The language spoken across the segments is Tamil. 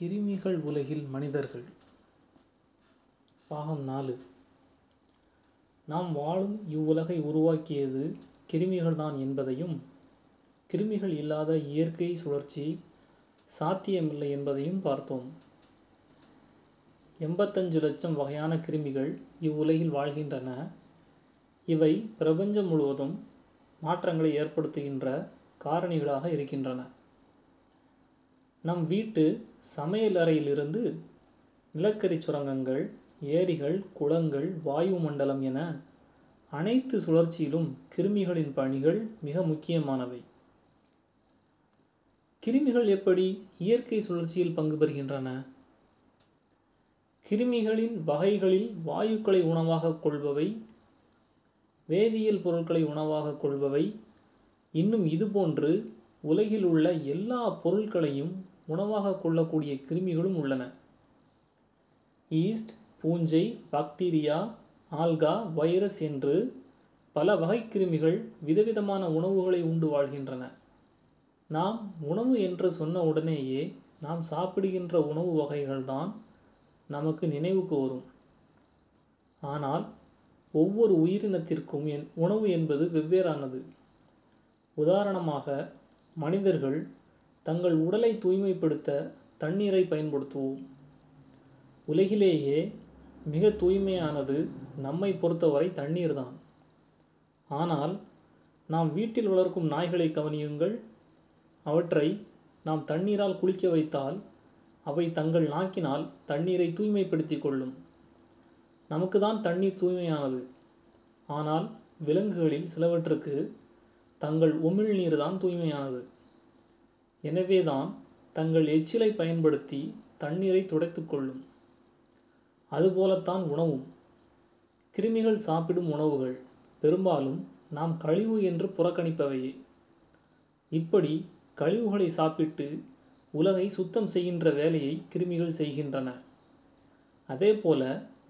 கிருமிகள் உலகில் மனிதர்கள். பாகம் நாலு. நாம் வாழும் இவ்வுலகை உருவாக்கியது கிருமிகள்தான் என்பதையும் கிருமிகள் இல்லாத இயற்கை சுழற்சி சாத்தியமில்லை என்பதையும் பார்த்தோம். எண்பத்தஞ்சு லட்சம் வகையான கிருமிகள் இவ்வுலகில் வாழ்கின்றன. இவை பிரபஞ்சம் முழுவதும் மாற்றங்களை ஏற்படுத்துகின்ற காரணிகளாக இருக்கின்றன. நம் வீட்டு சமையல் அறையிலிருந்து நிலக்கரி சுரங்கங்கள் ஏரிகள் குளங்கள் வாயு மண்டலம் என அனைத்து சுழற்சியிலும் கிருமிகளின் பணிகள் மிக முக்கியமானவை. கிருமிகள் எப்படி இயற்கை சுழற்சியில் பங்கு பெறுகின்றன? கிருமிகளின் வகைகளில் வாயுக்களை உணவாக கொள்பவை வேதியியல் பொருட்களை உணவாக கொள்பவை இன்னும் இதுபோன்று உலகில் உள்ள எல்லா பொருட்களையும் உணவாக கொள்ளக்கூடிய கிருமிகளும் உள்ளன. ஈஸ்ட் பூஞ்சை பாக்டீரியா ஆல்கா வைரஸ் என்று பல வகை கிருமிகள் விதவிதமான உணவுகளை உண்டு வாழ்கின்றன. நாம் உணவு என்று சொன்ன உடனேயே நாம் சாப்பிடுகின்ற உணவு வகைகள்தான் நமக்கு நினைவுக்கு வரும். ஆனால் ஒவ்வொரு உயிரினத்திற்கும் என் உணவு என்பது வெவ்வேறானது. உதாரணமாக மனிதர்கள் தங்கள் உடலை தூய்மைப்படுத்த தண்ணீரை பயன்படுத்துவோம். உலகிலேயே மிக தூய்மையானது நம்மை பொறுத்தவரை தண்ணீர் தான் ஆனால் நாம் வீட்டில் வளர்க்கும் நாய்களை கவனியுங்கள். அவற்றை நாம் தண்ணீரால் குளிக்க வைத்தால் அவை தங்கள் நாக்கினால் தண்ணீரை தூய்மைப்படுத்தி கொள்ளும். நமக்கு தான் தண்ணீர் தூய்மையானது. ஆனால் விலங்குகளில் சிலவற்றுக்கு தங்கள் உமிழ்நீர் தான் தூய்மையானது. எனவேதான் தங்கள் எச்சிலை பயன்படுத்தி தண்ணீரை துடைத்து கொள்ளும். அதுபோலத்தான் உணவும். கிருமிகள் சாப்பிடும் உணவுகள் பெரும்பாலும் நாம் கழிவு என்று புறக்கணிப்பவையே. இப்படி கழிவுகளை சாப்பிட்டு உலகை சுத்தம் செய்கின்ற வேலையை கிருமிகள் செய்கின்றன. அதேபோல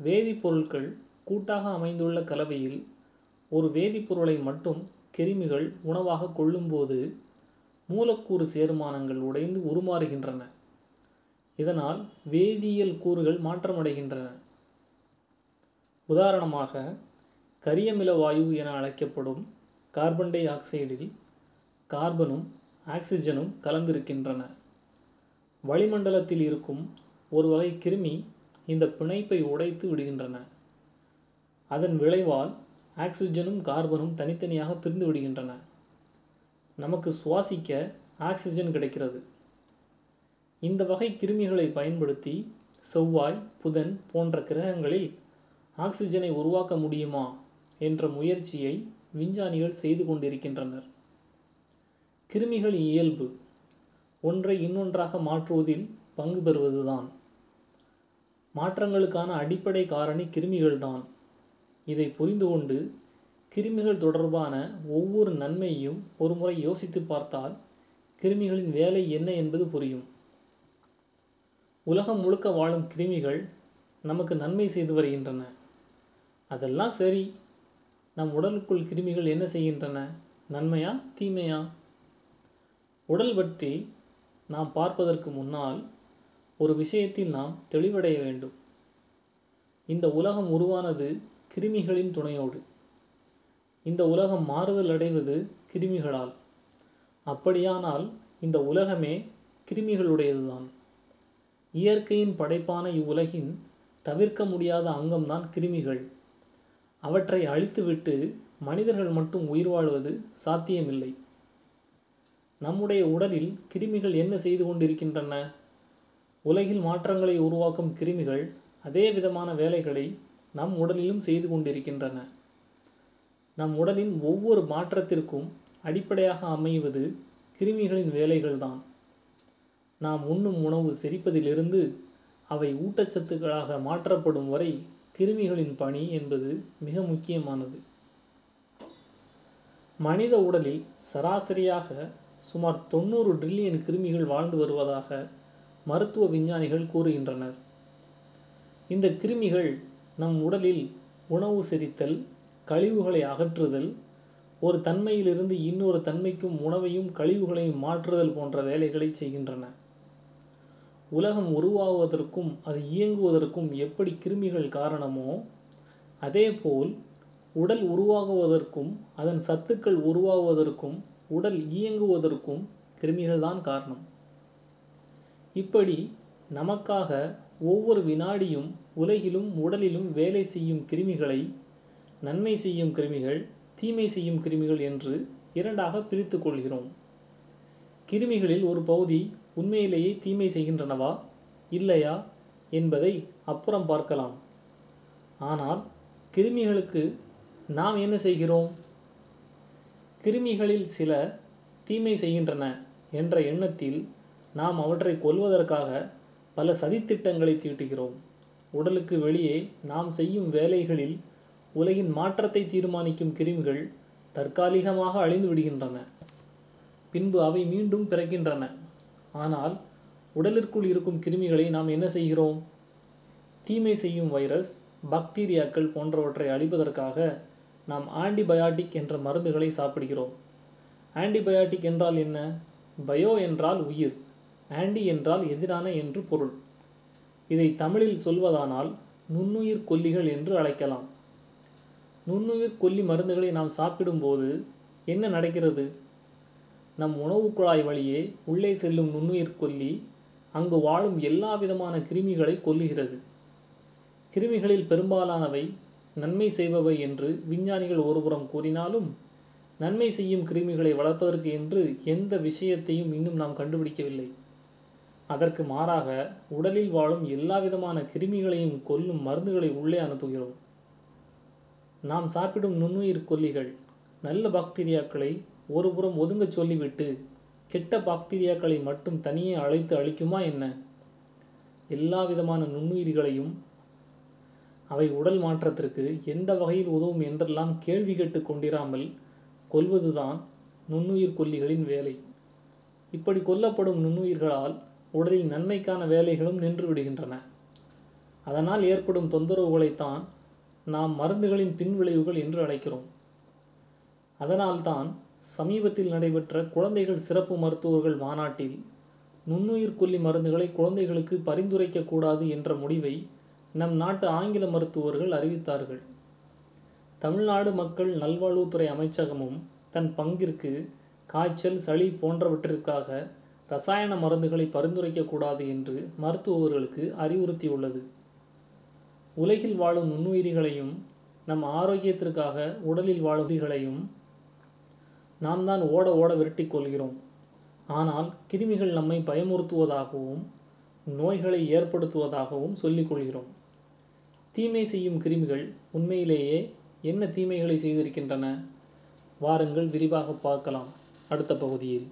வேதிப்பொருட்கள் கூட்டாக அமைந்துள்ள கலவையில் ஒரு வேதிப்பொருளை மட்டும் கிருமிகள் உணவாக கொள்ளும்போது மூலக்கூறு சேர்மானங்கள் உடைந்து உருமாறுகின்றன. இதனால் வேதியியல் கூறுகள் மாற்றமடைகின்றன. உதாரணமாக கரியமில வாயு என அழைக்கப்படும் கார்பன் டை ஆக்சைடில் கார்பனும் ஆக்சிஜனும் கலந்திருக்கின்றன. வளிமண்டலத்தில் இருக்கும் ஒரு வகை கிருமி இந்த பிணைப்பை உடைத்து விடுகின்றன. அதன் விளைவால் ஆக்சிஜனும் கார்பனும் தனித்தனியாக பிரிந்து விடுகின்றன. நமக்கு சுவாசிக்க ஆக்சிஜன் கிடைக்கிறது. இந்த வகை கிருமிகளை பயன்படுத்தி செவ்வாய் புதன் போன்ற கிரகங்களில் ஆக்சிஜனை உருவாக்க முடியுமா என்ற முயற்சியை விஞ்ஞானிகள் செய்து கொண்டிருக்கின்றனர். கிருமிகளின் இயல்பு. ஒன்றை இன்னொன்றாக மாற்றுவதில் பங்கு பெறுவதுதான். மாற்றங்களுக்கான அடிப்படை காரணி கிருமிகள்தான். இதை புரிந்து கொண்டு கிருமிகள் தொடர்பான ஒவ்வொரு நன்மையையும் ஒருமுறை யோசித்து பார்த்தால் கிருமிகளின் வேலை என்ன என்பது புரியும். உலகம் முழுக்க வாழும் கிருமிகள் நமக்கு நன்மை செய்து வருகின்றன. அதெல்லாம் சரி. நம் உடலுக்குள் கிருமிகள் என்ன செய்கின்றன? நன்மையா தீமையா? உடல் பற்றி நாம் பார்ப்பதற்கு முன்னால் ஒரு விஷயத்தில் நாம் தெளிவடைய வேண்டும். இந்த உலகம் உருவானது கிருமிகளின் துணையோடு. இந்த உலகம் மாறுதல் அடைவது கிருமிகளால். அப்படியானால் இந்த உலகமே கிருமிகளுடையதுதான். இயற்கையின் படைப்பான இவ்வுலகின் தவிர்க்க முடியாத அங்கம்தான் கிருமிகள். அவற்றை அழித்துவிட்டு மனிதர்கள் மட்டும் உயிர் வாழ்வது சாத்தியமில்லை. நம்முடைய உடலில் கிருமிகள் என்ன செய்து கொண்டிருக்கின்றன? உலகில் மாற்றங்களை உருவாக்கும் கிருமிகள் அதே விதமான வேலைகளை நம் உடலிலும் செய்து கொண்டிருக்கின்றன. நம் உடலின் ஒவ்வொரு மாற்றத்திற்கும் அடிப்படையாக அமைவது கிருமிகளின் வேலைகள்தான். நாம் உண்ணும் உணவு செரிப்பதிலிருந்து அவை ஊட்டச்சத்துக்களாக மாற்றப்படும் வரை கிருமிகளின் பணி என்பது மிக முக்கியமானது. மனித உடலில் சராசரியாக சுமார் தொண்ணூறு ட்ரில்லியன் கிருமிகள் வாழ்ந்து வருவதாக மருத்துவ விஞ்ஞானிகள் கூறுகின்றனர். இந்த கிருமிகள் நம் உடலில் உணவு செரித்தல் கழிவுகளை அகற்றுதல் ஒரு தன்மையிலிருந்து இன்னொரு தன்மைக்கும் உணவையும் கழிவுகளையும் மாற்றுதல் போன்ற வேலைகளை செய்கின்றன. உலகம் உருவாவதற்கும் அது இயங்குவதற்கும் எப்படி கிருமிகள் காரணமோ அதேபோல் உடல் உருவாகுவதற்கும் அதன் சத்துக்கள் உருவாகுவதற்கும் உடல் இயங்குவதற்கும் கிருமிகள் தான் காரணம். இப்படி நமக்காக ஒவ்வொரு வினாடியும் உலகிலும் உடலிலும் வேலை செய்யும் கிருமிகளை நன்மை செய்யும் கிருமிகள் தீமை செய்யும் கிருமிகள் என்று இரண்டாக பிரித்து கொள்கிறோம். கிருமிகளில் ஒரு பகுதி உண்மையிலேயே தீமை செய்கின்றனவா இல்லையா என்பதை அப்புறம் பார்க்கலாம். ஆனால் கிருமிகளுக்கு நாம் என்ன செய்கிறோம்? கிருமிகளில் சில தீமை செய்கின்றன என்ற எண்ணத்தில் நாம் அவற்றை கொல்வதற்காக பல சதித்திட்டங்களை தீட்டுகிறோம். உடலுக்கு வெளியே நாம் செய்யும் வேலைகளில் உலகின் மாற்றத்தை தீர்மானிக்கும் கிருமிகள் தற்காலிகமாக அழிந்து விடுகின்றன. பின்பு அவை மீண்டும் பிறக்கின்றன. ஆனால் உடலிற்குள் இருக்கும் கிருமிகளை நாம் என்ன செய்கிறோம்? தீமை செய்யும் வைரஸ் பாக்டீரியாக்கள் போன்றவற்றை அழிப்பதற்காக நாம் ஆன்டிபயாட்டிக் என்ற மருந்துகளை சாப்பிடுகிறோம். ஆன்டிபயாட்டிக் என்றால் என்ன? பயோ என்றால் உயிர் ஆன்டி என்றால் எதிரான என்று பொருள். இதை தமிழில் சொல்வதானால் நுண்ணுயிர் கொல்லிகள் என்று அழைக்கலாம். நுண்ணுயிர் கொல்லி மருந்துகளை நாம் சாப்பிடும்போது என்ன நடக்கிறது? நம் உணவு குழாய் வழியே உள்ளே செல்லும் நுண்ணுயிர் கொல்லி அங்கு வாழும் எல்லா விதமான கிருமிகளை கொல்லுகிறது. கிருமிகளில் பெரும்பாலானவை நன்மை செய்பவை என்று விஞ்ஞானிகள் ஒருபுறம் கூறினாலும் நன்மை செய்யும் கிருமிகளை வளர்ப்பதற்கு என்று எந்த விஷயத்தையும் இன்னும் நாம் கண்டுபிடிக்கவில்லை. அதற்கு மாறாக உடலில் வாழும் எல்லா விதமான கிருமிகளையும் கொல்லும் மருந்துகளை உள்ளே அனுப்புகிறோம். நாம் சாப்பிடும் நுண்ணுயிர் கொல்லிகள் நல்ல பாக்டீரியாக்களை ஒருபுறம் ஒதுங்கச் சொல்லிவிட்டு கெட்ட பாக்டீரியாக்களை மட்டும் தனியே அழைத்து அழிக்குமா என்ன? எல்லா விதமான நுண்ணுயிர்களையும் அவை உடல் மாற்றத்திற்கு எந்த வகையில் உதவும் என்றெல்லாம் கேள்வி கேட்டு கொண்டிராமல் கொல்வதுதான் நுண்ணுயிர் கொல்லிகளின் வேலை. இப்படி கொல்லப்படும் நுண்ணுயிர்களால் உடலின் நன்மைக்கான வேலைகளும் நின்று விடுகின்றன. அதனால் ஏற்படும் தொந்தரவுகளைத்தான் நாம் மருந்துகளின் பின்விளைவுகள் என்று அழைக்கிறோம். அதனால்தான் சமீபத்தில் நடைபெற்ற குழந்தைகள் சிறப்பு மருத்துவர்கள் மாநாட்டில் நுண்ணுயிர் கொல்லி மருந்துகளை குழந்தைகளுக்கு பரிந்துரைக்கக்கூடாது என்ற முடிவை நம் நாட்டு ஆங்கில மருத்துவர்கள் அறிவித்தார்கள். தமிழ்நாடு மக்கள் நல்வாழ்வுத்துறை அமைச்சகமும் தன் பங்கிற்கு காய்ச்சல் சளி போன்றவற்றிற்காக ரசாயன மருந்துகளை பரிந்துரைக்கக்கூடாது என்று மருத்துவர்களுக்கு அறிவுறுத்தியுள்ளது. உலகில் வாழும் நுண்ணுயிரிகளையும் நம் ஆரோக்கியத்திற்காக உடலில் வாழும் உயிரிகளையும் நாம் தான் ஓட ஓட விரட்டிக் கொள்கிறோம். ஆனால் கிருமிகள் நம்மை பயமுறுத்துவதாகவும் நோய்களை ஏற்படுத்துவதாகவும் சொல்லிக் கொள்கிறோம். தீமை செய்யும் கிருமிகள் உண்மையிலேயே என்ன தீமைகளை செய்திருக்கின்றன? வாருங்கள் விரிவாக பார்க்கலாம். அடுத்த பகுதியில்.